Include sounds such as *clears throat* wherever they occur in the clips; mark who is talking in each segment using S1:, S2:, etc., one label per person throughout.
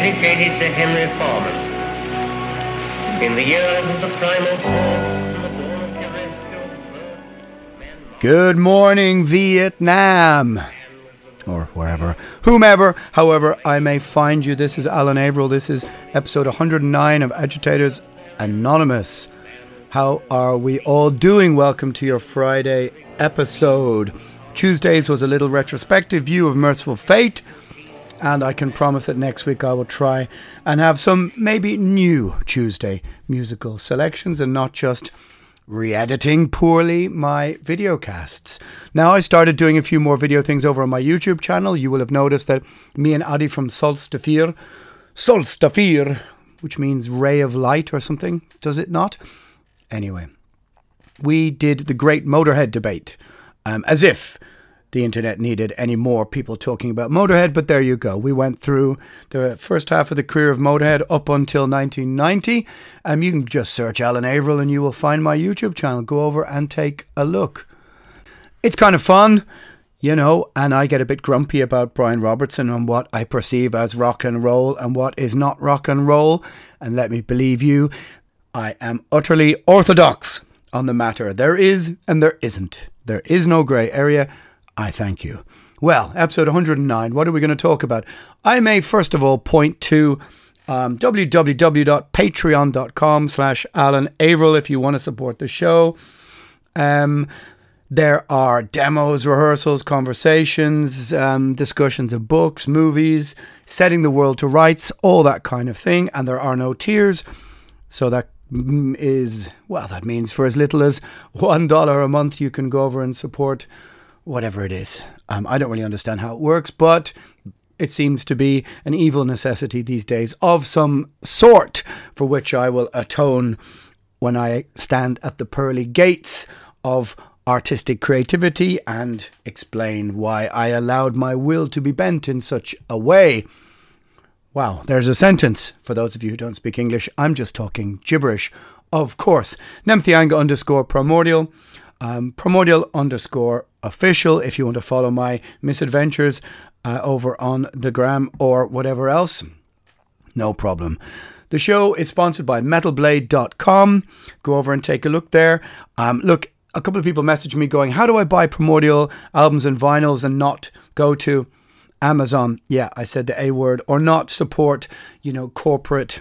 S1: dedicated to Henry Foreman. In the years of the primal
S2: Good morning, Vietnam. Or wherever, whomever, however, I may find you. This is Alan Averill. This is episode 109 of Agitators Anonymous. How are we all doing? Welcome to your Friday episode. Tuesdays was a little retrospective view of Mercyful Fate, and I can promise that next week I will try and have some maybe new Tuesday musical selections and not just re editing poorly my video casts. Now, I started doing a few more video things over on my YouTube channel. You will have noticed that me and Adi from Solstafir, Solstafir, which means ray of light or something, does it not? Anyway, we did the great Motorhead debate, um, as if the internet needed any more people talking about Motorhead, but there you go. We went through the first half of the career of Motorhead up until 1990. Um, you can just search Alan Averill and you will find my YouTube channel. Go over and take a look. It's kind of fun, you know, and I get a bit grumpy about Brian Robertson and what I perceive as rock and roll and what is not rock and roll. And let me believe you, I am utterly orthodox on the matter. There is and there isn't. There is no grey area. I thank you. Well, episode 109, what are we going to talk about? I may first of all point to um, www.patreon.com slash Alan Averill if you want to support the show. Um, there are demos, rehearsals, conversations, um, discussions of books, movies, setting the world to rights, all that kind of thing. And there are no tiers. So that mm, well, that means for as little as *laughs* $1 a month, you can go over and support whatever it is. Um, I don't really understand how it works, but it seems to be an evil necessity these days of some sort for which I will atone when I stand at the pearly gates of artistic creativity and explain why I allowed my will to be bent in such a way. Wow, there's a sentence. For those of you who don't speak English, I'm just talking gibberish. Of course, Nemtheanga underscore primordial, um, primordial underscore official if you want to follow my misadventures uh, over on the gram or whatever else. No problem. The show is sponsored by metalblade.com. Go over and take a look there. Um, look, a couple of people messaged me going, How do I buy primordial albums and vinyls and not go to Amazon? Yeah, I said the A word, or not support, you know, corporate,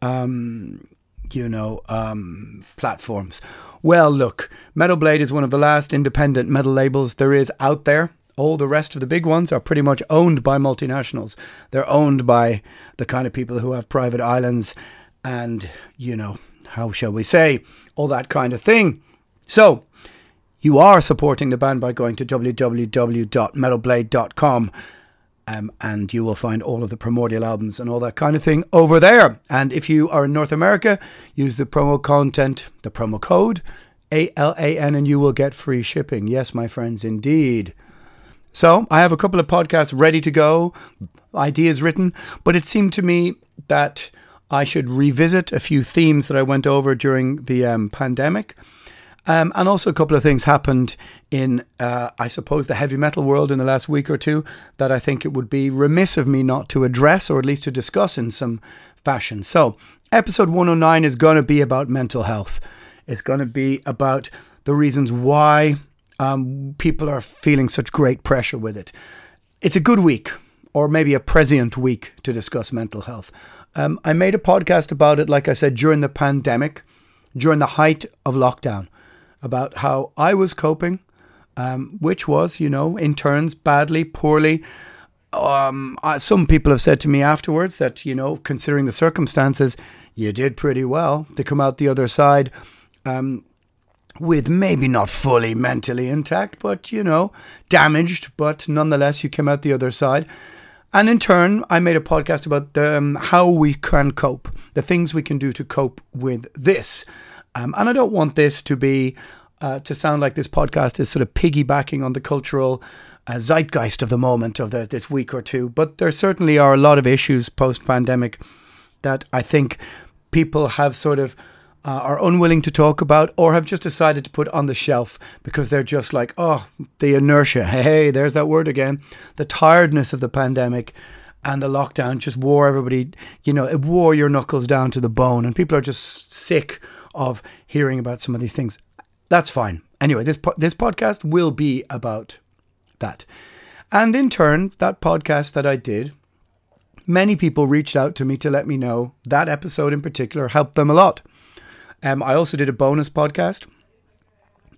S2: um, you know, um, platforms. Well, look, Metal Blade is one of the last independent metal labels there is out there. All the rest of the big ones are pretty much owned by multinationals. They're owned by the kind of people who have private islands and, you know, how shall we say, all that kind of thing. So, you are supporting the band by going to www.metalblade.com um, and you will find all of the primordial albums and all that kind of thing over there. And if you are in North America, use the promo content, the promo code ALAN, and you will get free shipping. Yes, my friends, indeed. So I have a couple of podcasts ready to go, ideas written, but it seemed to me that I should revisit a few themes that I went over during the um, pandemic. Um, and also, a couple of things happened in, uh, I suppose, the heavy metal world in the last week or two that I think it would be remiss of me not to address or at least to discuss in some fashion. So, episode 109 is going to be about mental health. It's going to be about the reasons why um, people are feeling such great pressure with it. It's a good week, or maybe a prescient week, to discuss mental health. Um, I made a podcast about it, like I said, during the pandemic, during the height of lockdown, about how I was coping, um, which was, you know, in turns badly, poorly. Um, uh, some people have said to me afterwards that, you know, considering the circumstances, you did pretty well to come out the other side um, with maybe not fully mentally intact, but, you know, damaged, but nonetheless, you came out the other side. And in turn, I made a podcast about um, how we can cope, the things we can do to cope with this. Um, and I don't want this to be, uh, to sound like this podcast is sort of piggybacking on the cultural uh, zeitgeist of the moment of the, this week or two. But there certainly are a lot of issues post pandemic that I think people have sort of uh, are unwilling to talk about or have just decided to put on the shelf because they're just like, oh, the inertia. Hey, hey, there's that word again. The tiredness of the pandemic and the lockdown just wore everybody, you know, it wore your knuckles down to the bone. And people are just sick of hearing about some of these things. That's fine. Anyway, this, po- this podcast will be about that. And in turn, that podcast that I did, many people reached out to me to let me know that episode in particular helped them a lot. Um, I also did a bonus podcast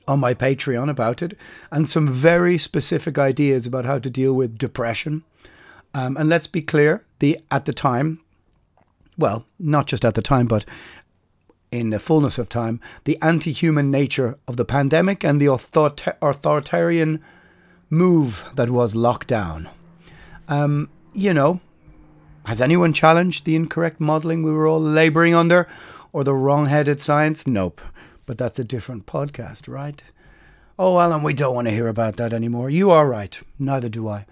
S2: on my Patreon about it and some very specific ideas about how to deal with depression. Um, and let's be clear, the at the time, well, not just at the time, but in the fullness of time, the anti-human nature of the pandemic and the author- authoritarian move that was lockdown. Um, you know, has anyone challenged the incorrect modelling we were all labouring under? or the wrong headed science? Nope. But that's a different podcast, right? Oh, Alan, we don't want to hear about that anymore. You are right. Neither do I.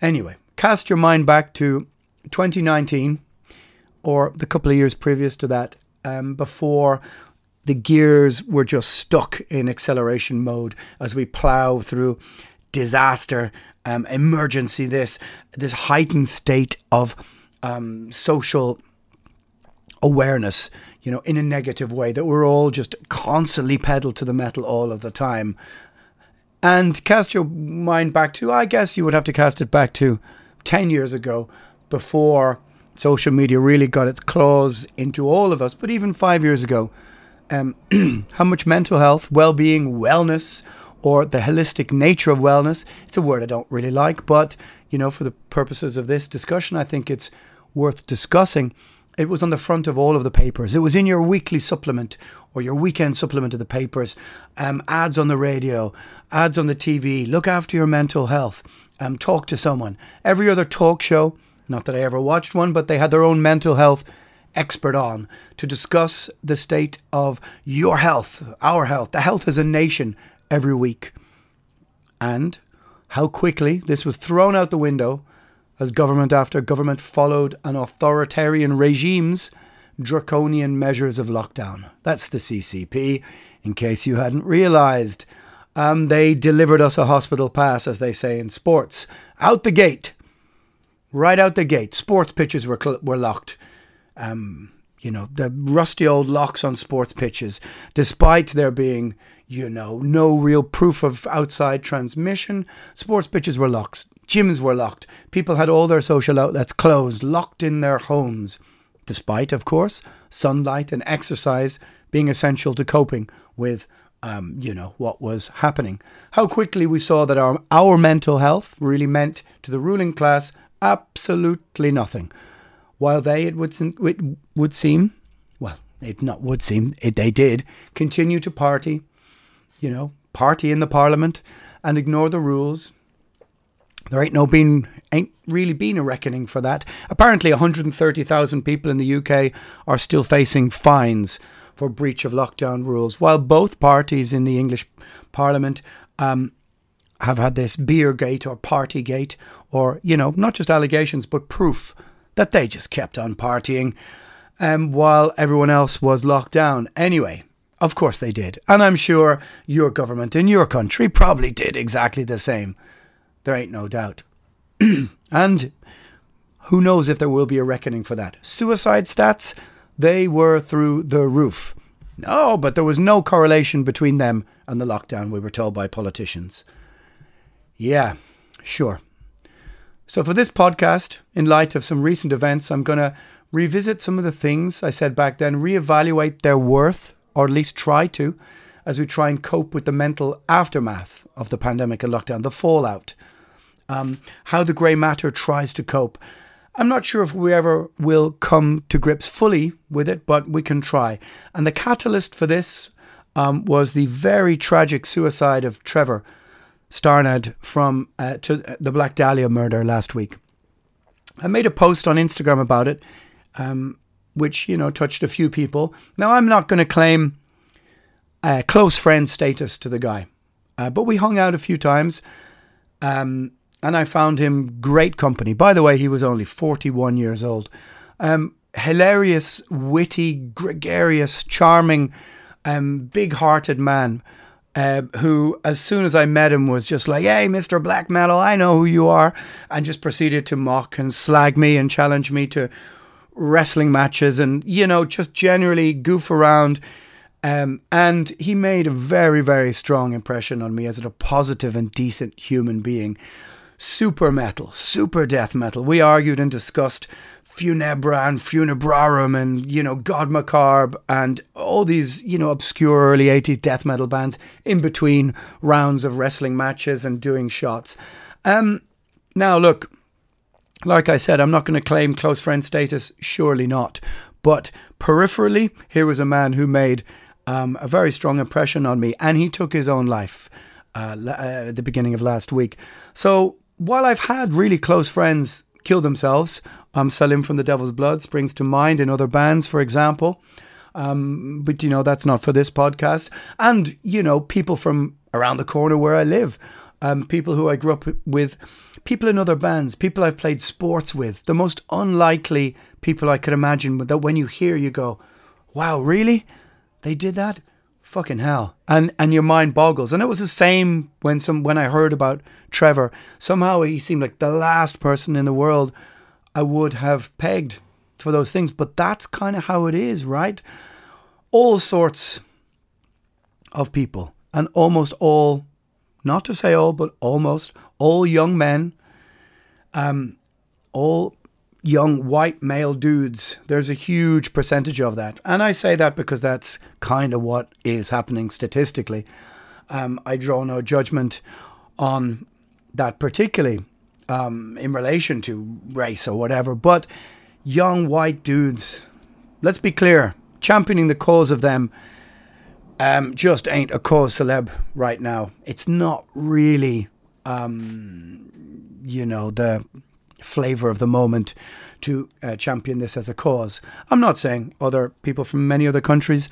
S2: Anyway, cast your mind back to 2019 or the couple of years previous to that, um, before the gears were just stuck in acceleration mode as we plow through disaster, um, emergency, this this heightened state of um, social awareness you know, in a negative way, that we're all just constantly pedal to the metal all of the time. And cast your mind back to, I guess you would have to cast it back to 10 years ago before social media really got its claws into all of us, but even five years ago. Um, *clears throat* how much mental health, well being, wellness, or the holistic nature of wellness, it's a word I don't really like, but, you know, for the purposes of this discussion, I think it's worth discussing. It was on the front of all of the papers. It was in your weekly supplement or your weekend supplement of the papers. Um, ads on the radio, ads on the TV. Look after your mental health. Um, talk to someone. Every other talk show, not that I ever watched one, but they had their own mental health expert on to discuss the state of your health, our health, the health as a nation every week. And how quickly this was thrown out the window as government after government followed an authoritarian regime's draconian measures of lockdown. That's the CCP, in case you hadn't realised. Um, they delivered us a hospital pass, as they say in sports, out the gate. Right out the gate. Sports pitches were, cl- were locked. Um, you know, the rusty old locks on sports pitches, despite there being, you know, no real proof of outside transmission, sports pitches were locked. Gyms were locked. People had all their social outlets closed, locked in their homes, despite, of course, sunlight and exercise being essential to coping with, um, you know, what was happening. How quickly we saw that our, our mental health really meant to the ruling class absolutely nothing. While they, it would, it would seem, well, it not would seem, it, they did continue to party, you know, party in the parliament and ignore the rules, there ain't no been ain't really been a reckoning for that. Apparently, 130,000 people in the UK are still facing fines for breach of lockdown rules, while both parties in the English Parliament um, have had this beer gate or party gate, or you know, not just allegations but proof that they just kept on partying. um, while everyone else was locked down. Anyway, of course they did. And I'm sure your government in your country probably did exactly the same. There ain't no doubt. *clears throat* and who knows if there will be a reckoning for that. Suicide stats, they were through the roof. No, but there was no correlation between them and the lockdown, we were told by politicians. Yeah, sure. So, for this podcast, in light of some recent events, I'm going to revisit some of the things I said back then, reevaluate their worth, or at least try to, as we try and cope with the mental aftermath of the pandemic and lockdown, the fallout, um, how the grey matter tries to cope. I'm not sure if we ever will come to grips fully with it, but we can try. And the catalyst for this um, was the very tragic suicide of Trevor Strnad from uh, to the Black Dahlia murder last week. I made a post on Instagram about it, um, which you know touched a few people. Now I'm not going to claim a close friend status to the guy, uh, but we hung out a few times, um, and I found him great company. By the way, he was only 41 years old. Um, hilarious, witty, gregarious, charming, um, big-hearted man. Uh, who, as soon as I met him, was just like, "Hey, Mister Black Metal, I know who you are," and just proceeded to mock and slag me and challenge me to wrestling matches, and you know, just generally goof around. Um, and he made a very, very strong impression on me as a positive and decent human being. Super metal, super death metal. We argued and discussed Funebre and Funebrarum and, you know, God Macabre and all these, you know, obscure early 80s death metal bands in between rounds of wrestling matches and doing shots. Um, now, look, like I said, I'm not going to claim close friend status, surely not. But peripherally, here was a man who made um, a very strong impression on me, and he took his own life uh, uh, at the beginning of last week. So while I've had really close friends kill themselves, um, Selim from the Devil's Blood springs to mind in other bands, for example. Um, but, you know, that's not for this podcast. And, you know, people from around the corner where I live, um, people who I grew up with, people in other bands, people I've played sports with, the most unlikely people I could imagine that when you hear, you go, wow, really? They did that? Fucking hell. And and your mind boggles. And it was the same when some when I heard about Trevor. Somehow he seemed like the last person in the world I would have pegged for those things. But that's kind of how it is, right? All sorts of people, and almost all, not to say all, but almost all young men, um, all young white male dudes. There's a huge percentage of that. And I say that because that's kind of what is happening statistically. Um, I draw no judgment on that particularly um, in relation to race or whatever, but young white dudes, let's be clear, championing the cause of them um, just ain't a cause celeb right now. It's not really, um, you know, the flavor of the moment to uh, champion this as a cause. I'm not saying other people from many other countries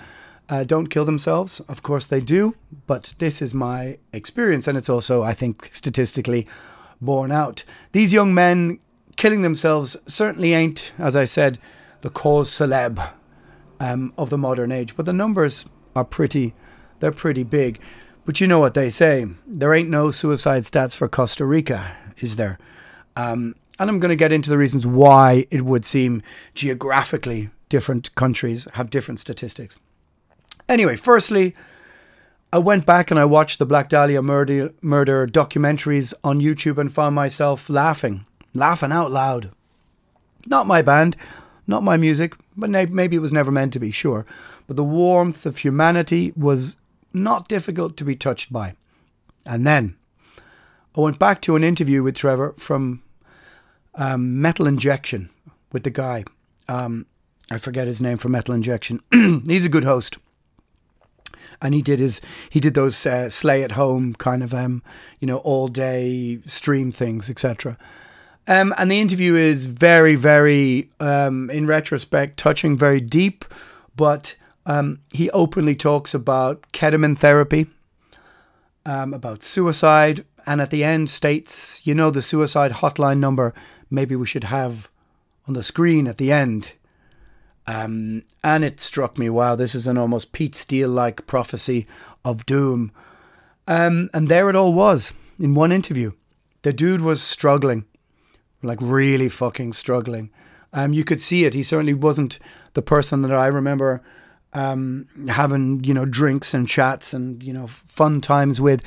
S2: uh, don't kill themselves. Of course they do, but this is my experience, and it's also, I think, statistically borne out. These young men killing themselves certainly ain't, as I said, the cause celeb um, of the modern age, but the numbers are pretty, they're pretty big. But you know what they say: there ain't no suicide stats for Costa Rica, is there? Um, and I'm going to get into the reasons why it would seem geographically different countries have different statistics. Anyway, firstly, I went back and I watched the Black Dahlia murder, murder documentaries on YouTube and found myself laughing, laughing out loud. Not my band, not my music, but maybe it was never meant to be, sure. But the warmth of humanity was not difficult to be touched by. And then I went back to an interview with Trevor from um, Metal Injection with the guy. Um, I forget his name for Metal Injection. *clears throat* He's a good host. And he did his he did those uh, slay at home kind of um you know all day stream things etc. Um, and the interview is very very um, in retrospect touching very deep, but um, he openly talks about ketamine therapy, um, about suicide, and at the end states, you know, the suicide hotline number maybe we should have on the screen at the end. Um, and it struck me, wow, this is an almost Pete Steele like prophecy of doom. Um, and there it all was in one interview. The dude was struggling, like really fucking struggling. Um, you could see it. He certainly wasn't the person that I remember um, having, you know, drinks and chats and, you know, fun times with.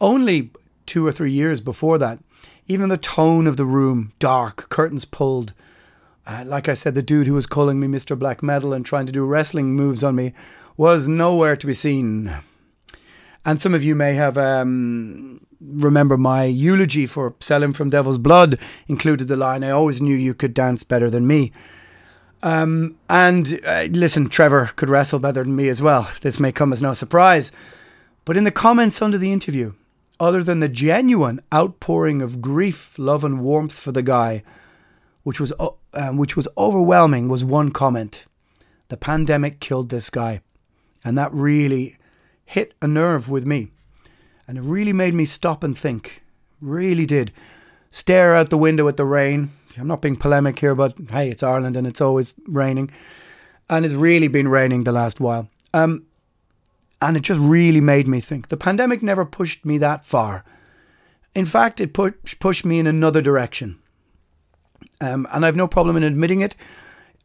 S2: Only two or three years before that, even the tone of the room, dark, curtains pulled. Uh, like I said, the dude who was calling me Mr. Black Metal and trying to do wrestling moves on me was nowhere to be seen. And some of you may have um, remember my eulogy for Selim from Devil's Blood included the line, I always knew you could dance better than me. Um, and uh, listen, Trevor could wrestle better than me as well. This may come as no surprise. But in the comments under the interview, other than the genuine outpouring of grief, love, and warmth for the guy, which was, uh, which was overwhelming, was one comment. The pandemic killed this guy. And that really hit a nerve with me. And it really made me stop and think. Really did. Stare out the window at the rain. I'm not being polemic here, but hey, it's Ireland and it's always raining. And it's really been raining the last while. Um, and it just really made me think. The pandemic never pushed me that far. In fact, it push, pushed me in another direction. Um, and I've no problem in admitting it.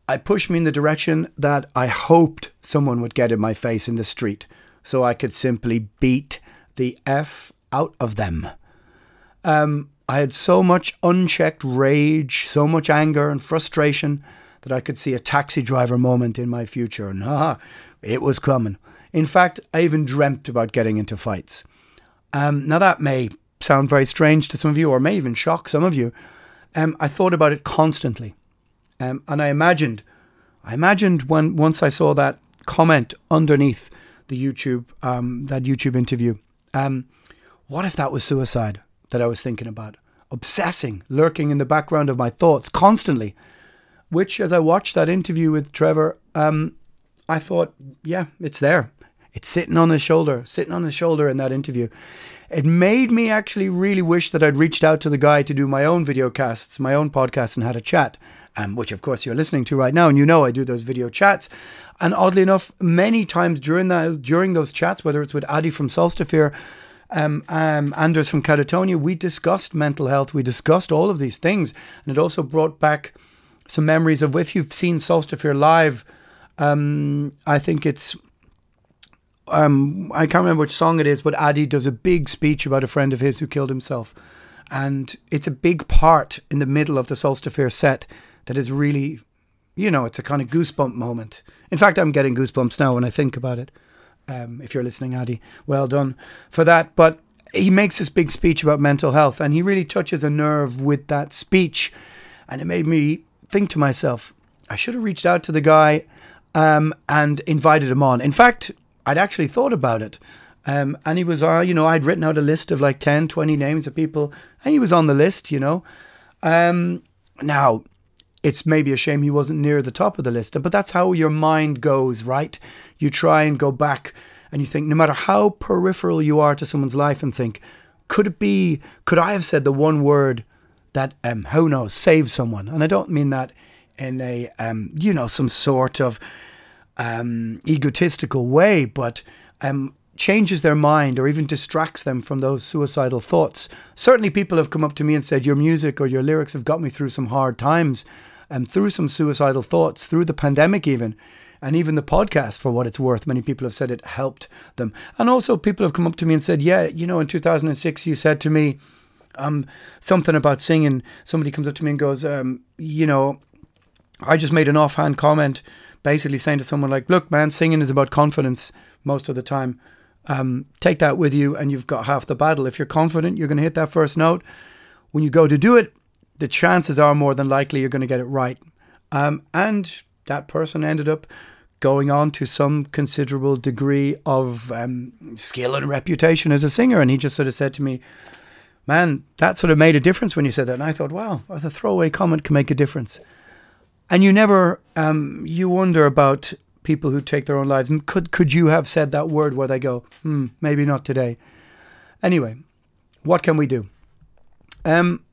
S2: It pushed me in the direction that I hoped someone would get in my face in the street so I could simply beat the F out of them. Um, I had so much unchecked rage, so much anger and frustration that I could see a taxi driver moment in my future. And *laughs* ah, it was coming. In fact, I even dreamt about getting into fights. Um, now, that may sound very strange to some of you, or may even shock some of you. Um, I thought about it constantly. Um, and I imagined, I imagined when once I saw that comment underneath the YouTube, um, that YouTube interview, um, what if that was suicide that I was thinking about? Obsessing, lurking in the background of my thoughts constantly. Which, as I watched that interview with Trevor, um, I thought, yeah, it's there. It's sitting on his shoulder, sitting on his shoulder in that interview. It made me actually really wish that I'd reached out to the guy to do my own video casts, my own podcast, and had a chat, um, which of course you're listening to right now, and you know I do those video chats. And oddly enough, many times during that during those chats, whether it's with Adi from Solstafir, um, um, Anders from Katatonia, we discussed mental health. We discussed all of these things, and it also brought back some memories of if you've seen Solstafir live. Um, I think it's um, I can't remember which song it is, but Adi does a big speech about a friend of his who killed himself. And it's a big part in the middle of the Solstafir set that is really, you know, it's a kind of goosebump moment. In fact, I'm getting goosebumps now when I think about it. Um, if you're listening, Adi, well done for that. But he makes this big speech about mental health, and he really touches a nerve with that speech. And it made me think to myself, I should have reached out to the guy um, and invited him on. In fact, I'd actually thought about it. Um, and he was, uh, you know, I'd written out a list of like 10, 20 names of people, and he was on the list, you know. Um, now, it's maybe a shame he wasn't near the top of the list, but that's how your mind goes, right? You try and go back and you think, no matter how peripheral you are to someone's life, and think, could it be, could I have said the one word that, um, who knows, saves someone? And I don't mean that in a, um, you know, some sort of um, egotistical way, but um, changes their mind or even distracts them from those suicidal thoughts. Certainly, people have come up to me and said, Your music or your lyrics have got me through some hard times and through some suicidal thoughts, through the pandemic, even. And even the podcast, for what it's worth, many people have said it helped them. And also, people have come up to me and said, Yeah, you know, in 2006, you said to me um, something about singing. Somebody comes up to me and goes, um, You know, I just made an offhand comment basically saying to someone like, "Look, man, singing is about confidence most of the time. Um, take that with you, and you've got half the battle. If you're confident, you're going to hit that first note. When you go to do it, the chances are more than likely you're going to get it right." Um, and that person ended up going on to some considerable degree of um, skill and reputation as a singer, and he just sort of said to me. Man, that sort of made a difference when you said that. And I thought, wow, a throwaway comment can make a difference. And you never, um, you wonder about people who take their own lives. Could could you have said that word where they go, hmm, maybe not today? Anyway, what can we do? Um,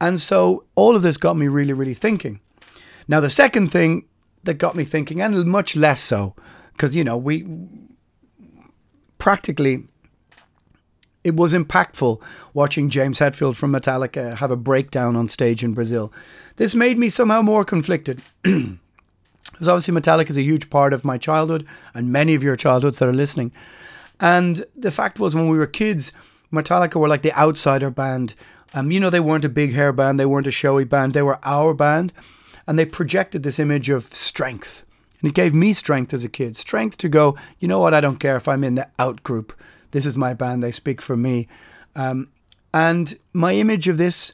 S2: and so all of this got me really, really thinking. Now, the second thing that got me thinking, and much less so, because you know we practically it was impactful watching James Hetfield from Metallica have a breakdown on stage in Brazil. This made me somehow more conflicted. *clears throat* Because obviously Metallica is a huge part of my childhood and many of your childhoods that are listening. And the fact was, when we were kids, Metallica were like the outsider band. Um, you know, they weren't a big hair band, they weren't a showy band, they were our band. And they projected this image of strength. And it gave me strength as a kid strength to go, you know what, I don't care if I'm in the out group. This is my band, they speak for me. Um, and my image of this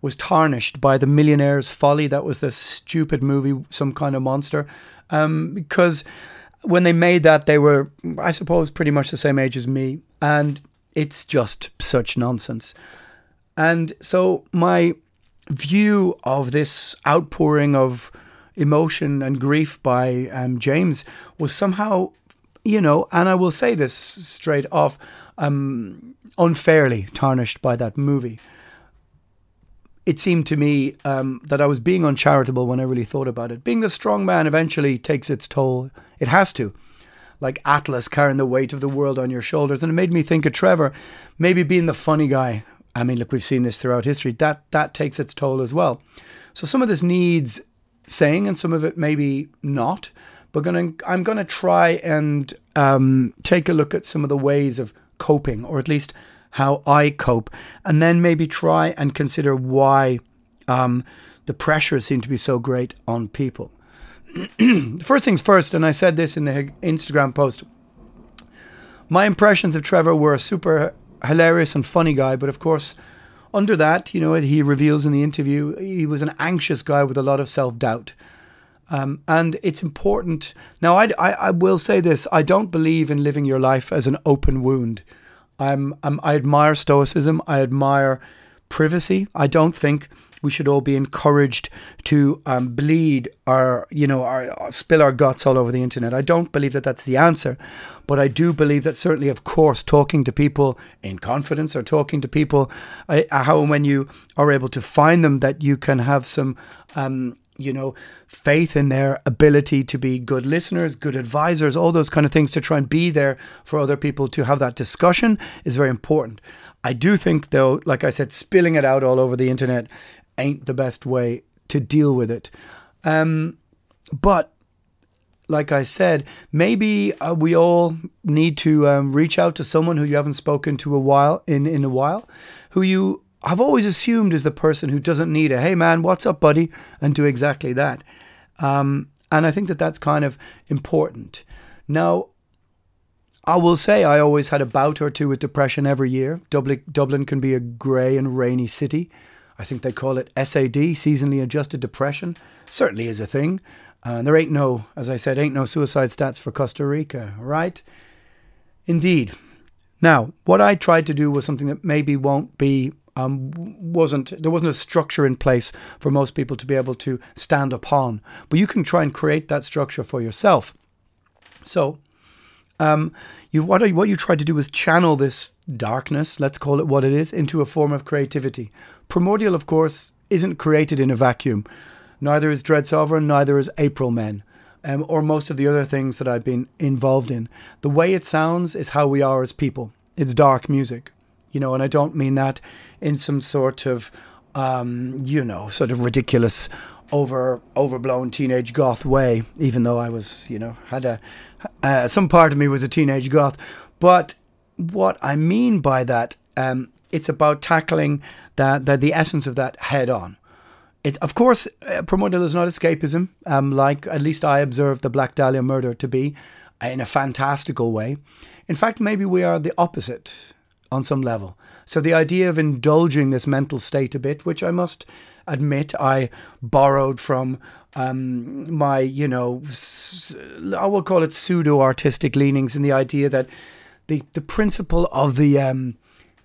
S2: was tarnished by the Millionaire's Folly. That was the stupid movie, Some Kind of Monster. Um, because when they made that, they were, I suppose, pretty much the same age as me. And it's just such nonsense. And so my view of this outpouring of emotion and grief by um, James was somehow, you know, and I will say this straight off, um, unfairly tarnished by that movie. It seemed to me um, that I was being uncharitable when I really thought about it. Being the strong man eventually takes its toll. It has to. Like Atlas carrying the weight of the world on your shoulders. And it made me think of Trevor, maybe being the funny guy. I mean, look, we've seen this throughout history. That that takes its toll as well. So some of this needs saying, and some of it maybe not. But gonna, I'm going to try and um, take a look at some of the ways of coping, or at least how I cope, and then maybe try and consider why um, the pressures seem to be so great on people. *clears throat* first things first, and I said this in the Instagram post. My impressions of Trevor were a super hilarious and funny guy, but of course, under that, you know, he reveals in the interview, he was an anxious guy with a lot of self doubt. Um, and it's important. Now, I, I, I, will say this I don't believe in living your life as an open wound. I'm, I'm, I admire stoicism, I admire privacy. I don't think we should all be encouraged to um, bleed or you know our, spill our guts all over the internet. I don't believe that that's the answer, but I do believe that certainly, of course, talking to people in confidence or talking to people, uh, how when you are able to find them, that you can have some. Um, you know, faith in their ability to be good listeners, good advisors, all those kind of things to try and be there for other people to have that discussion is very important. I do think, though, like I said, spilling it out all over the internet ain't the best way to deal with it. Um, but like I said, maybe uh, we all need to um, reach out to someone who you haven't spoken to a while in in a while, who you have always assumed is the person who doesn't need a hey man, what's up, buddy, and do exactly that. Um, and I think that that's kind of important. Now, I will say I always had a bout or two with depression every year. Dublin, Dublin can be a grey and rainy city. I think they call it SAD, seasonally adjusted depression. Certainly is a thing. Uh, and there ain't no, as I said, ain't no suicide stats for Costa Rica, right? Indeed. Now, what I tried to do was something that maybe won't be, um, wasn't, there wasn't a structure in place for most people to be able to stand upon. But you can try and create that structure for yourself. So, um, you what, are, what you tried to do was channel this darkness, let's call it what it is, into a form of creativity. Primordial, of course, isn't created in a vacuum. Neither is Dread Sovereign, neither is April Men, um, or most of the other things that I've been involved in. The way it sounds is how we are as people. It's dark music, you know, and I don't mean that in some sort of, um, you know, sort of ridiculous, over overblown teenage goth way. Even though I was, you know, had a uh, some part of me was a teenage goth, but what I mean by that, um, it's about tackling the, the, the essence of that head on. It, of course, uh, is not escapism, um, like at least I observed the Black Dahlia murder to be, in a fantastical way. In fact, maybe we are the opposite on some level. So the idea of indulging this mental state a bit, which I must admit I borrowed from um, my, you know, I will call it pseudo artistic leanings in the idea that the the principle of the um,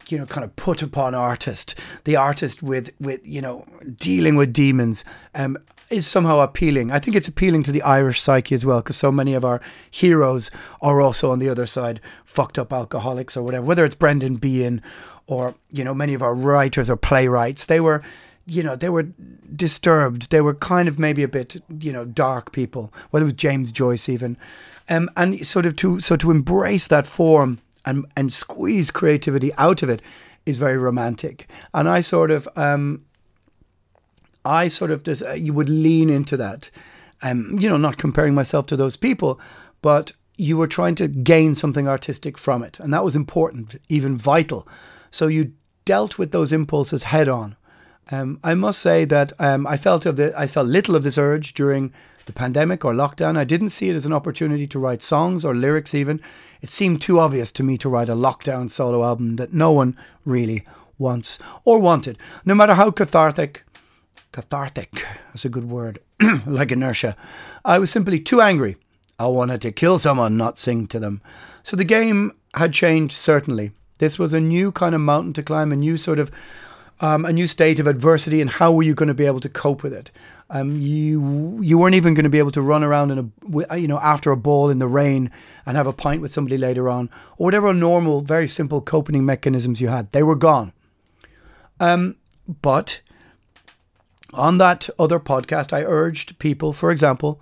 S2: you know kind of put upon artist, the artist with with you know dealing with demons, um, is somehow appealing. I think it's appealing to the Irish psyche as well, because so many of our heroes are also on the other side, fucked up alcoholics or whatever. Whether it's Brendan Behan or you know many of our writers or playwrights, they were you know, they were disturbed. They were kind of maybe a bit, you know, dark people. Whether it was James Joyce even, um, and sort of to so to embrace that form and and squeeze creativity out of it is very romantic. And I sort of, um, I sort of just uh, you would lean into that, um, you know, not comparing myself to those people, but you were trying to gain something artistic from it, and that was important, even vital. So you dealt with those impulses head on um, I must say that um, I felt of the I felt little of this urge during the pandemic or lockdown. I didn't see it as an opportunity to write songs or lyrics. Even it seemed too obvious to me to write a lockdown solo album that no one really wants or wanted, no matter how cathartic. Cathartic, that's a good word, *clears throat* like inertia. I was simply too angry. I wanted to kill someone, not sing to them. So the game had changed, certainly. This was a new kind of mountain to climb, a new sort of um, a new state of adversity, and how were you going to be able to cope with it? Um, you you weren't even going to be able to run around in a you know after a ball in the rain and have a pint with somebody later on, or whatever normal, very simple coping mechanisms you had. They were gone. Um, but on that other podcast, I urged people, for example,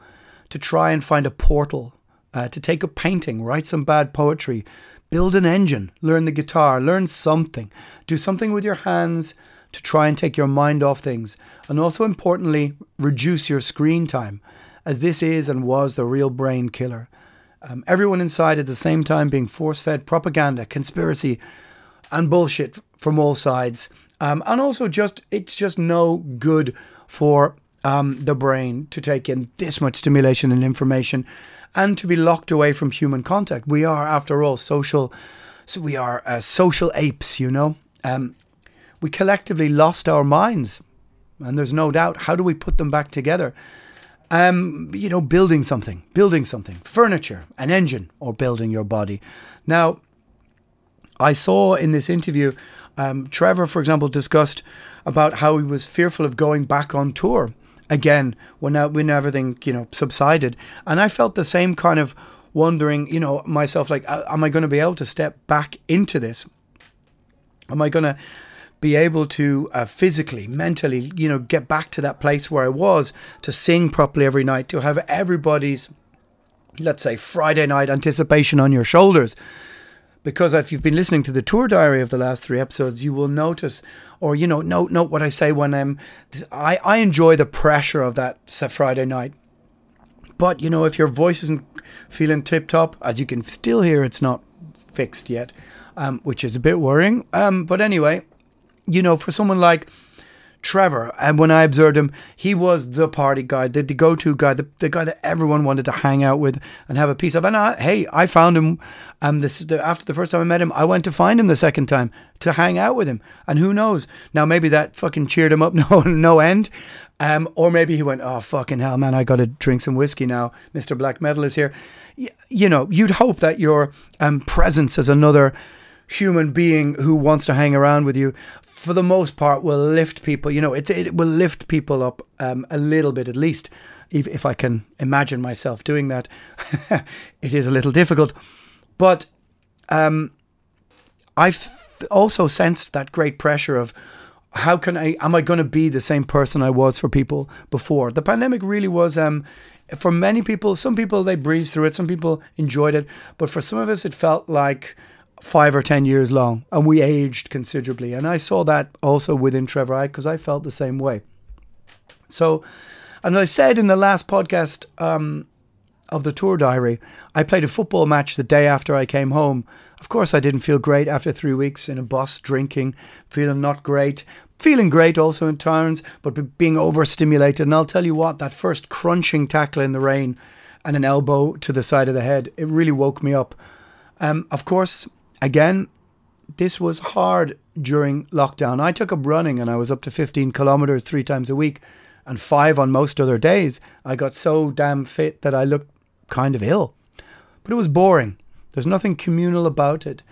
S2: to try and find a portal, uh, to take a painting, write some bad poetry, build an engine, learn the guitar, learn something, do something with your hands to try and take your mind off things. And also importantly, reduce your screen time, as this is and was the real brain killer. Um, everyone inside at the same time being force fed propaganda, conspiracy, and bullshit from all sides. Um, and also, just it's just no good for um, the brain to take in this much stimulation and information and to be locked away from human contact. We are, after all, social. So we are uh, social apes, you know. Um, we collectively lost our minds, and there's no doubt. How do we put them back together? Um, you know, building something, building something, furniture, an engine, or building your body. Now, I saw in this interview, um, Trevor, for example, discussed about how he was fearful of going back on tour again when when everything you know subsided, and I felt the same kind of wondering, you know, myself like, am I going to be able to step back into this? Am I going to be able to uh, physically, mentally, you know, get back to that place where I was to sing properly every night, to have everybody's, let's say, Friday night anticipation on your shoulders? Because if you've been listening to the tour diary of the last three episodes, you will notice, or you know, note note what I say when I'm. I I enjoy the pressure of that Friday night, but you know, if your voice isn't feeling tip top, as you can still hear, it's not fixed yet, um, which is a bit worrying. Um, but anyway, you know, for someone like Trevor, and when I observed him, he was the party guy, the, the go to guy, the, the guy that everyone wanted to hang out with and have a piece of. And I, hey, I found him. Um, this the, after the first time I met him, I went to find him the second time to hang out with him. And who knows? Now maybe that fucking cheered him up *laughs* no no end. Um, or maybe he went, oh fucking hell, man, I got to drink some whiskey now. Mister Black Metal is here. Y- you know, you'd hope that your um, presence as another human being who wants to hang around with you for the most part will lift people you know it, it will lift people up um, a little bit at least if, if i can imagine myself doing that. *laughs* It is a little difficult. But um, i've also sensed that great pressure of how can i am i going to be the same person i was for people before? The pandemic really was um, for many people some people they breezed through it some people enjoyed it but for some of us it felt like five or ten years long, and we aged considerably. And I saw that also within Trevor because I felt the same way. So, and I said in the last podcast um, of the tour diary, I played a football match the day after I came home. Of course, I didn't feel great after three weeks in a bus drinking, feeling not great, feeling great also in turns, but being overstimulated. And I'll tell you what, that first crunching tackle in the rain and an elbow to the side of the head, it really woke me up. Um, of course, again, this was hard during lockdown. I took up running and I was up to 15 kilometers three times a week and five on most other days. I got so damn fit that I looked kind of ill. But it was boring. There's nothing communal about it.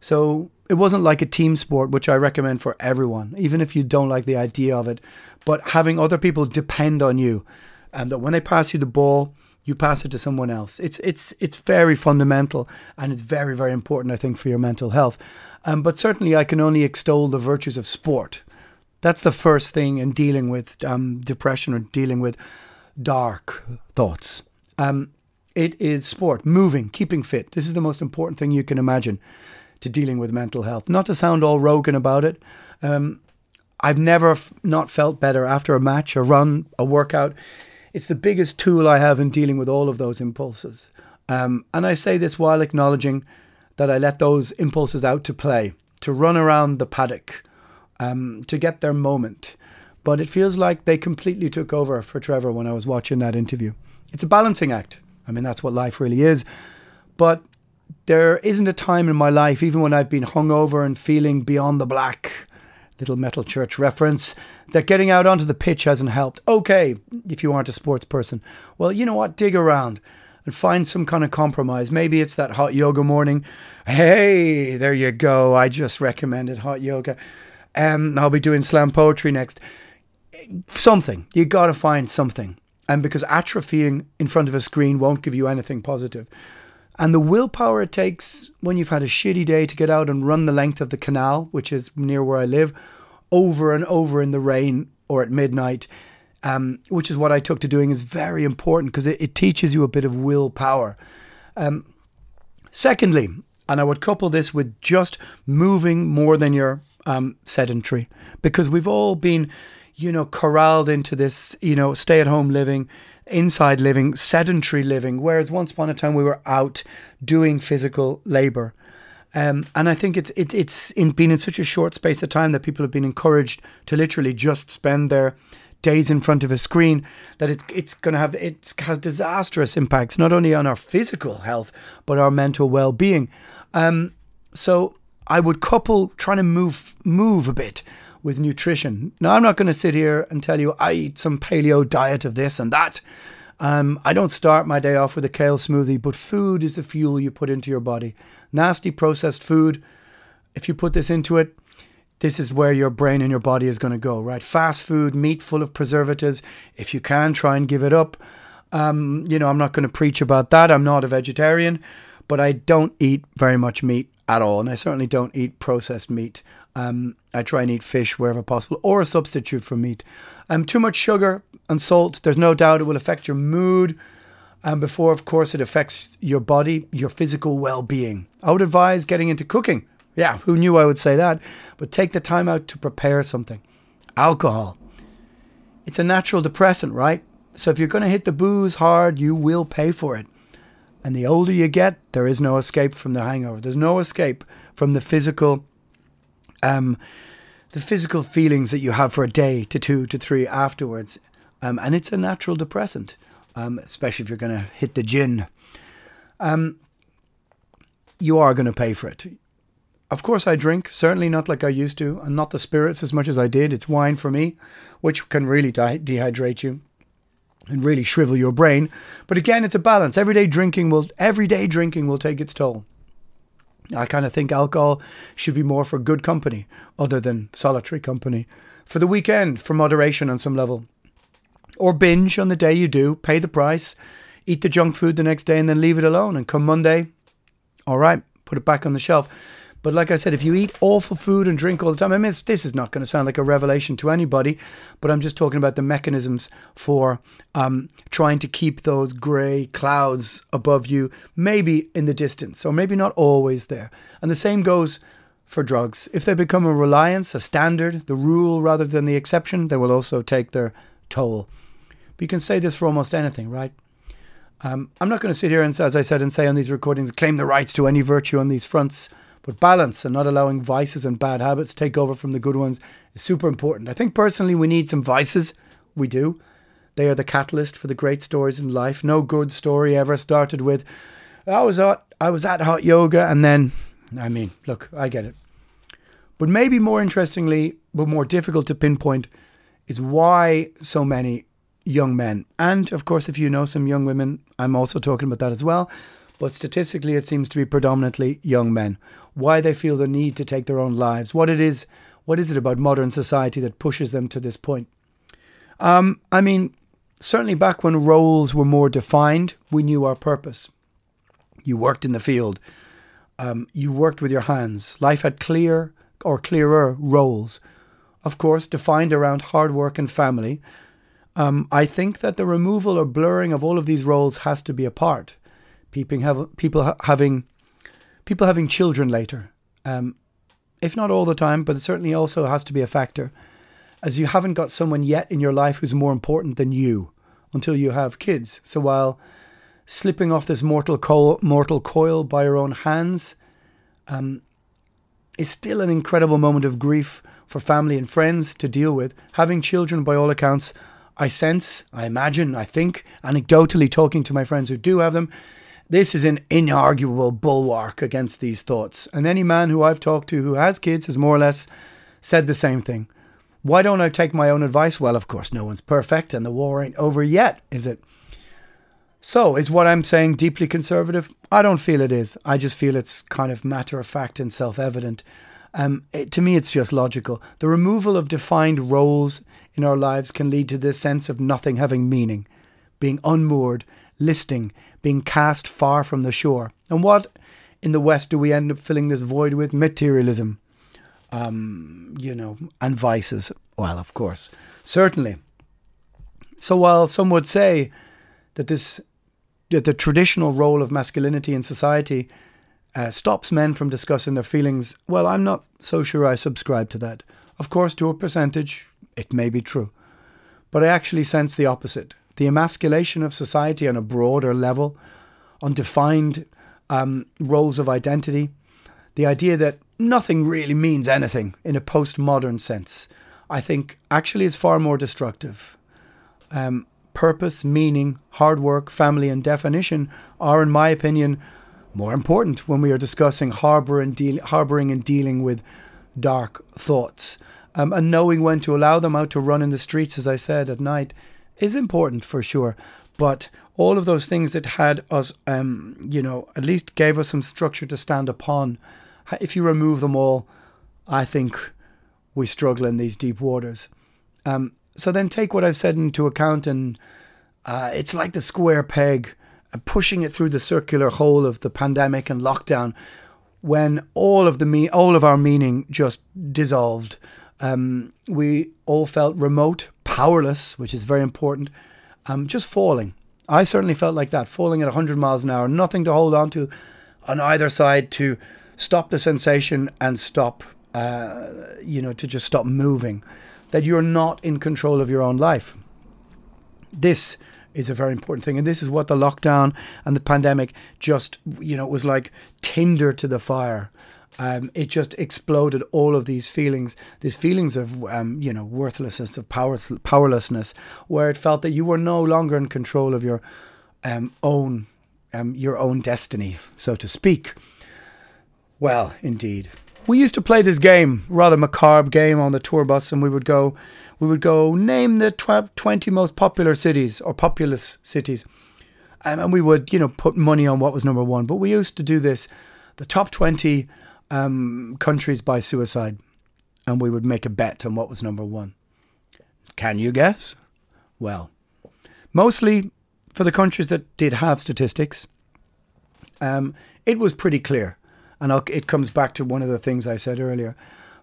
S2: So it wasn't like a team sport, which I recommend for everyone, even if you don't like the idea of it. But having other people depend on you and that when they pass you the ball, you pass it to someone else. It's it's it's very fundamental and it's very very important, I think, for your mental health. Um, but certainly, I can only extol the virtues of sport. That's the first thing in dealing with um, depression or dealing with dark thoughts. Um, it is sport, moving, keeping fit. This is the most important thing you can imagine to dealing with mental health. Not to sound all Rogan about it. Um, I've never f- not felt better after a match, a run, a workout. It's the biggest tool I have in dealing with all of those impulses. Um, and I say this while acknowledging that I let those impulses out to play, to run around the paddock, um, to get their moment. But it feels like they completely took over for Trevor when I was watching that interview. It's a balancing act. I mean, that's what life really is. But there isn't a time in my life, even when I've been hungover and feeling beyond the black, little metal church reference, that getting out onto the pitch hasn't helped. Okay, if you aren't a sports person, well, you know what? Dig around and find some kind of compromise. Maybe it's that hot yoga morning. Hey, there you go. I just recommended hot yoga. Um, I'll be doing slam poetry next. Something. You got to find something. And because atrophying in front of a screen won't give you anything positive. And the willpower it takes when you've had a shitty day to get out and run the length of the canal, which is near where I live, over and over in the rain or at midnight, um, which is what I took to doing, is very important because it, it, teaches you a bit of willpower. Um, secondly, and I would couple this with just moving more than you're um, sedentary, because we've all been, you know, corralled into this, you know, stay at home living inside living, sedentary living, whereas once upon a time we were out doing physical labor. Um, and I think it's it, it's in, been in such a short space of time that people have been encouraged to literally just spend their days in front of a screen that it's it's going to have it has disastrous impacts not only on our physical health but our mental well-being. Um, so I would couple trying to move move a bit with nutrition. Now, I'm not going to sit here and tell you I eat some paleo diet of this and that. Um, I don't start my day off with a kale smoothie, but food is the fuel you put into your body. Nasty processed food, if you put this into it, this is where your brain and your body is going to go, right? Fast food, meat full of preservatives. If you can, try and give it up. Um, you know, I'm not going to preach about that. I'm not a vegetarian, but I don't eat very much meat at all. And I certainly don't eat processed meat. Um, I try and eat fish wherever possible or a substitute for meat. Um, too much sugar and salt, there's no doubt it will affect your mood. And before, of course, it affects your body, your physical well being. I would advise getting into cooking. Yeah, who knew I would say that? But take the time out to prepare something. Alcohol. It's a natural depressant, right? So if you're going to hit the booze hard, you will pay for it. And the older you get, there is no escape from the hangover. There's no escape from the physical um, the physical feelings that you have for a day to two to three afterwards. Um, and it's a natural depressant, um, especially if you're going to hit the gin. Um, you are going to pay for it. Of course, I drink, certainly not like I used to, and not the spirits as much as I did. It's wine for me, which can really de- dehydrate you and really shrivel your brain. But again, it's a balance. Everyday drinking will everyday drinking will take its toll. I kind of think alcohol should be more for good company other than solitary company. For the weekend, for moderation on some level. Or binge on the day you do, pay the price, eat the junk food the next day, and then leave it alone. And come Monday, all right, put it back on the shelf. But like I said, if you eat awful food and drink all the time, I mean, this is not going to sound like a revelation to anybody, but I'm just talking about the mechanisms for um, trying to keep those grey clouds above you, maybe in the distance, or maybe not always there. And the same goes for drugs. If they become a reliance, a standard, the rule rather than the exception, they will also take their toll. But you can say this for almost anything, right? Um, I'm not going to sit here and, as I said, and say on these recordings, claim the rights to any virtue on these fronts. But balance and not allowing vices and bad habits take over from the good ones is super important. I think personally we need some vices. We do. They are the catalyst for the great stories in life. No good story ever started with I was at I was at hot yoga and then I mean, look, I get it. But maybe more interestingly, but more difficult to pinpoint is why so many young men, and of course, if you know some young women, I'm also talking about that as well. But statistically, it seems to be predominantly young men why they feel the need to take their own lives, what it is, what is it about modern society that pushes them to this point? Um, I mean, certainly back when roles were more defined, we knew our purpose. You worked in the field, um, you worked with your hands. Life had clear or clearer roles. of course, defined around hard work and family. Um, I think that the removal or blurring of all of these roles has to be a part. People, have, people ha- having people having children later, um, if not all the time, but it certainly also has to be a factor, as you haven't got someone yet in your life who's more important than you until you have kids. So while slipping off this mortal coil, mortal coil by your own hands um, is still an incredible moment of grief for family and friends to deal with. Having children, by all accounts, I sense, I imagine, I think, anecdotally talking to my friends who do have them, this is an inarguable bulwark against these thoughts. And any man who I've talked to who has kids has more or less said the same thing. Why don't I take my own advice? Well, of course, no one's perfect and the war ain't over yet, is it? So, is what I'm saying deeply conservative? I don't feel it is. I just feel it's kind of matter of fact and self evident. Um, it, to me, it's just logical. The removal of defined roles in our lives can lead to this sense of nothing having meaning, being unmoored, listing, being cast far from the shore. And what in the West do we end up filling this void with? Materialism, um, you know, and vices. Well, of course, certainly. So while some would say that this that the traditional role of masculinity in society uh, stops men from discussing their feelings, well, I'm not so sure I subscribe to that. Of course, to a percentage, it may be true. But I actually sense the opposite the emasculation of society on a broader level, on defined um, roles of identity, the idea that nothing really means anything in a postmodern sense, I think actually is far more destructive. Um, purpose, meaning, hard work, family, and definition are, in my opinion, more important when we are discussing harbor and deal- harboring and dealing with dark thoughts. Um, and knowing when to allow them out to run in the streets, as I said, at night, is important for sure. But all of those things that had us, um, you know, at least gave us some structure to stand upon, if you remove them all, I think we struggle in these deep waters. Um, so then take what I've said into account, and uh, it's like the square peg, uh, pushing it through the circular hole of the pandemic and lockdown, when all of the me- all of our meaning just dissolved. Um, we all felt remote, powerless, which is very important, um, just falling. I certainly felt like that, falling at 100 miles an hour, nothing to hold on to on either side to stop the sensation and stop, uh, you know, to just stop moving. That you're not in control of your own life. This is a very important thing. And this is what the lockdown and the pandemic just, you know, was like tinder to the fire um, it just exploded all of these feelings, these feelings of um, you know worthlessness, of power, powerlessness, where it felt that you were no longer in control of your um, own um, your own destiny, so to speak. Well, indeed, we used to play this game, rather macabre game, on the tour bus, and we would go, we would go name the tw- twenty most popular cities or populous cities, um, and we would you know put money on what was number one. But we used to do this, the top twenty um, countries by suicide, and we would make a bet on what was number one. Can you guess? Well, mostly for the countries that did have statistics, um, it was pretty clear. And I'll, it comes back to one of the things I said earlier.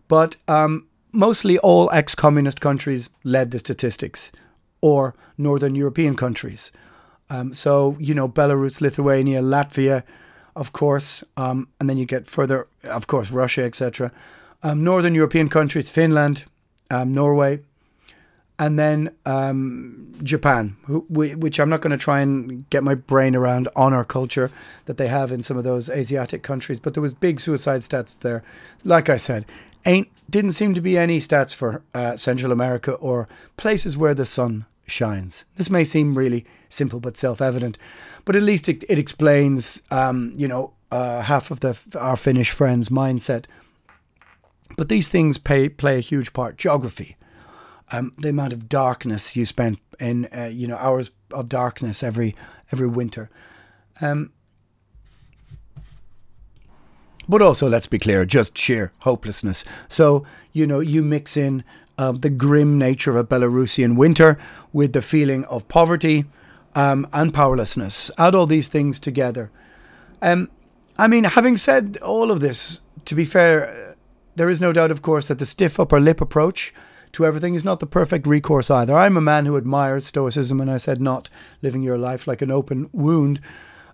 S2: But um, mostly all ex communist countries led the statistics, or Northern European countries. Um, so, you know, Belarus, Lithuania, Latvia, of course, um, and then you get further, of course, Russia, etc. Um, Northern European countries, Finland, um, Norway, and then um, Japan, which I'm not going to try and get my brain around on our culture that they have in some of those Asiatic countries. But there was big suicide stats there. Like I said, ain't didn't seem to be any stats for uh, Central America or places where the sun shines. This may seem really simple but self-evident, but at least it, it explains, um, you know, uh, half of the our Finnish friends' mindset. But these things pay, play a huge part. Geography, um, the amount of darkness you spent in, uh, you know, hours of darkness every every winter. Um, but also, let's be clear, just sheer hopelessness. So, you know, you mix in um, the grim nature of a Belarusian winter with the feeling of poverty, um, and powerlessness. Add all these things together. Um, I mean, having said all of this, to be fair, there is no doubt, of course, that the stiff upper lip approach to everything is not the perfect recourse either. I'm a man who admires Stoicism, and I said not living your life like an open wound,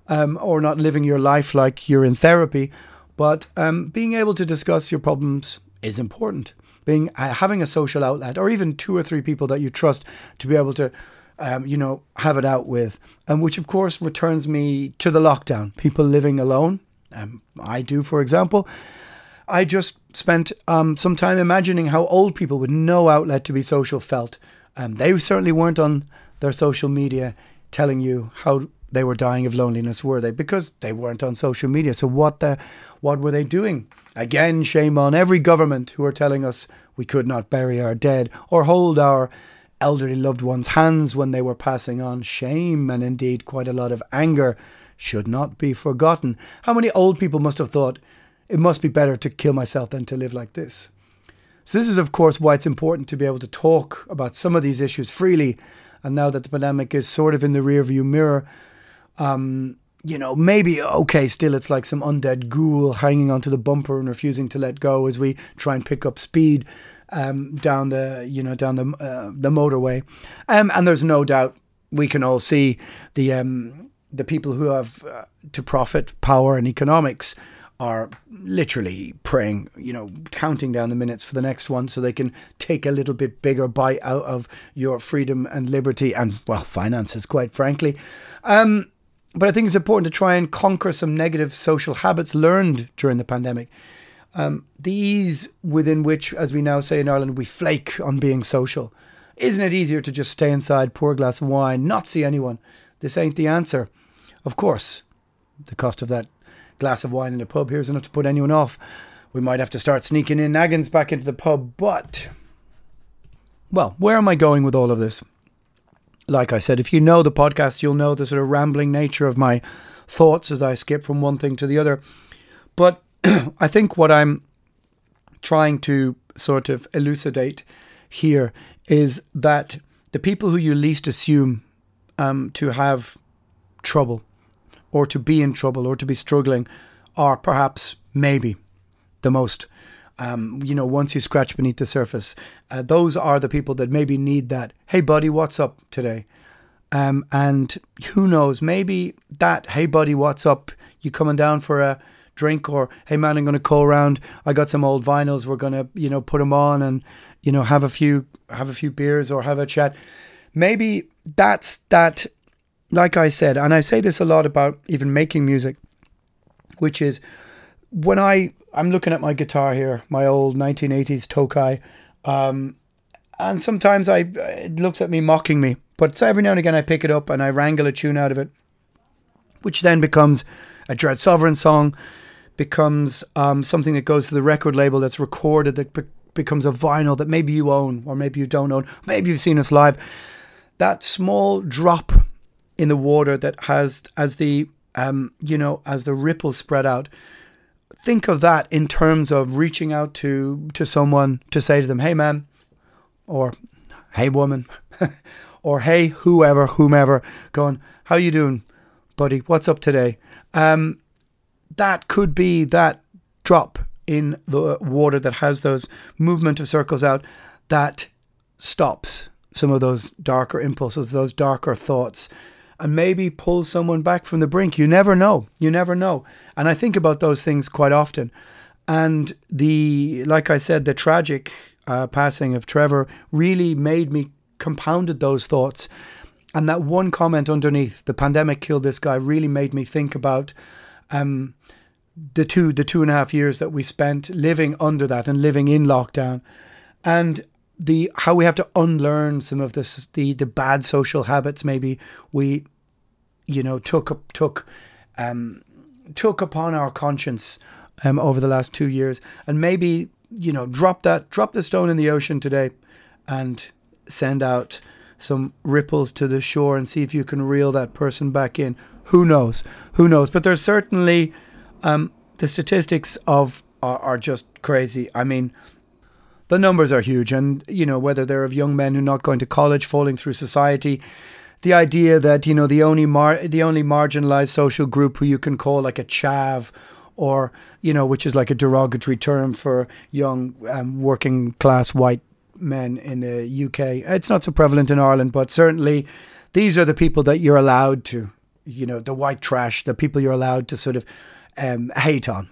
S2: um, or not living your life like you're in therapy, but um, being able to discuss your problems is important. Being uh, having a social outlet, or even two or three people that you trust to be able to um, you know, have it out with, and which of course returns me to the lockdown. People living alone, um, I do, for example. I just spent um, some time imagining how old people with no outlet to be social felt. Um, they certainly weren't on their social media telling you how they were dying of loneliness, were they? Because they weren't on social media. So what the, what were they doing? Again, shame on every government who are telling us we could not bury our dead or hold our elderly loved ones' hands when they were passing on. Shame and indeed quite a lot of anger should not be forgotten. How many old people must have thought it must be better to kill myself than to live like this? So, this is, of course, why it's important to be able to talk about some of these issues freely. And now that the pandemic is sort of in the rearview mirror, um, you know, maybe, okay, still it's like some undead ghoul hanging onto the bumper and refusing to let go as we try and pick up speed um, down the you know down the uh, the motorway, um, and there's no doubt we can all see the um, the people who have uh, to profit power and economics are literally praying, you know, counting down the minutes for the next one so they can take a little bit bigger bite out of your freedom and liberty and, well, finances, quite frankly. Um, but I think it's important to try and conquer some negative social habits learned during the pandemic. Um, the ease within which, as we now say in Ireland, we flake on being social. Isn't it easier to just stay inside, pour a glass of wine, not see anyone? This ain't the answer. Of course, the cost of that glass of wine in a pub here is enough to put anyone off. We might have to start sneaking in naggins back into the pub, but. Well, where am I going with all of this? Like I said, if you know the podcast, you'll know the sort of rambling nature of my thoughts as I skip from one thing to the other. But *clears throat* I think what I'm trying to sort of elucidate here is that the people who you least assume um, to have trouble or to be in trouble or to be struggling are perhaps maybe the most um, you know once you scratch beneath the surface uh, those are the people that maybe need that hey buddy what's up today? Um, and who knows maybe that hey buddy what's up? You coming down for a drink or hey man i'm going to call around. I got some old vinyls. We're going to you know put them on and you know have a few have a few beers or have a chat. Maybe that's that like i said and i say this a lot about even making music which is when i i'm looking at my guitar here my old 1980s tokai um, and sometimes i it looks at me mocking me but so every now and again i pick it up and i wrangle a tune out of it which then becomes a dread sovereign song becomes um, something that goes to the record label that's recorded that be- becomes a vinyl that maybe you own or maybe you don't own. Maybe you've seen us live. That small drop in the water that has as the um, you know as the ripples spread out think of that in terms of reaching out to to someone to say to them hey man or hey woman *laughs* or hey whoever whomever going how you doing buddy? What's up today? Um, that could be that drop in the water that has those movement of circles out that stops some of those darker impulses, those darker thoughts, and maybe pulls someone back from the brink. You never know. You never know. And I think about those things quite often. And the, like I said, the tragic uh, passing of Trevor really made me compounded those thoughts. And that one comment underneath, the pandemic killed this guy, really made me think about um, the two the two and a half years that we spent living under that and living in lockdown, and the how we have to unlearn some of this the the bad social habits maybe we you know took took um took upon our conscience um over the last two years and maybe you know drop that drop the stone in the ocean today and send out some ripples to the shore and see if you can reel that person back in who knows who knows but there's certainly um, the statistics of are, are just crazy. I mean, the numbers are huge, and you know whether they're of young men who are not going to college, falling through society. The idea that you know the only mar- the only marginalized social group who you can call like a chav or you know, which is like a derogatory term for young um, working class white men in the UK. It's not so prevalent in Ireland, but certainly these are the people that you're allowed to, you know, the white trash, the people you're allowed to sort of um, hate on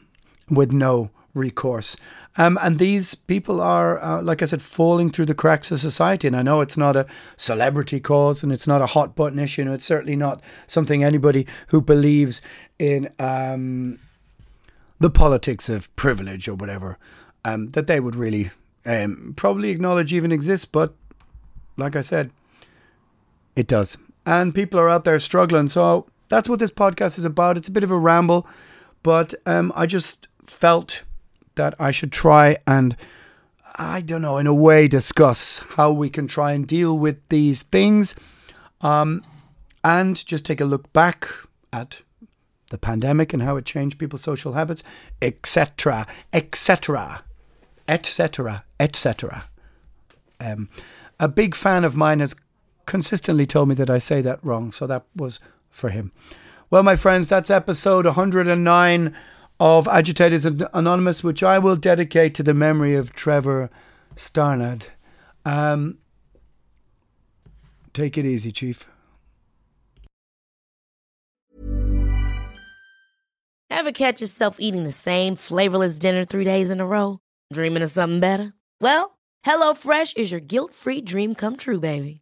S2: with no recourse. Um, and these people are, uh, like I said, falling through the cracks of society. And I know it's not a celebrity cause and it's not a hot button issue. And it's certainly not something anybody who believes in um, the politics of privilege or whatever um, that they would really um, probably acknowledge even exists. But like I said, it does. And people are out there struggling. So that's what this podcast is about. It's a bit of a ramble, but um, I just felt that I should try and, I don't know, in a way, discuss how we can try and deal with these things um, and just take a look back at the pandemic and how it changed people's social habits, etc., etc., etc., etc. A big fan of mine has consistently told me that I say that wrong, so that was for him. Well, my friends, that's episode 109 of Agitators Anonymous, which I will dedicate to the memory of Trevor Strnad. Um, take it easy, Chief.
S3: Ever catch yourself eating the same flavorless dinner three days in a row? Dreaming of something better? Well, HelloFresh is your guilt free dream come true, baby.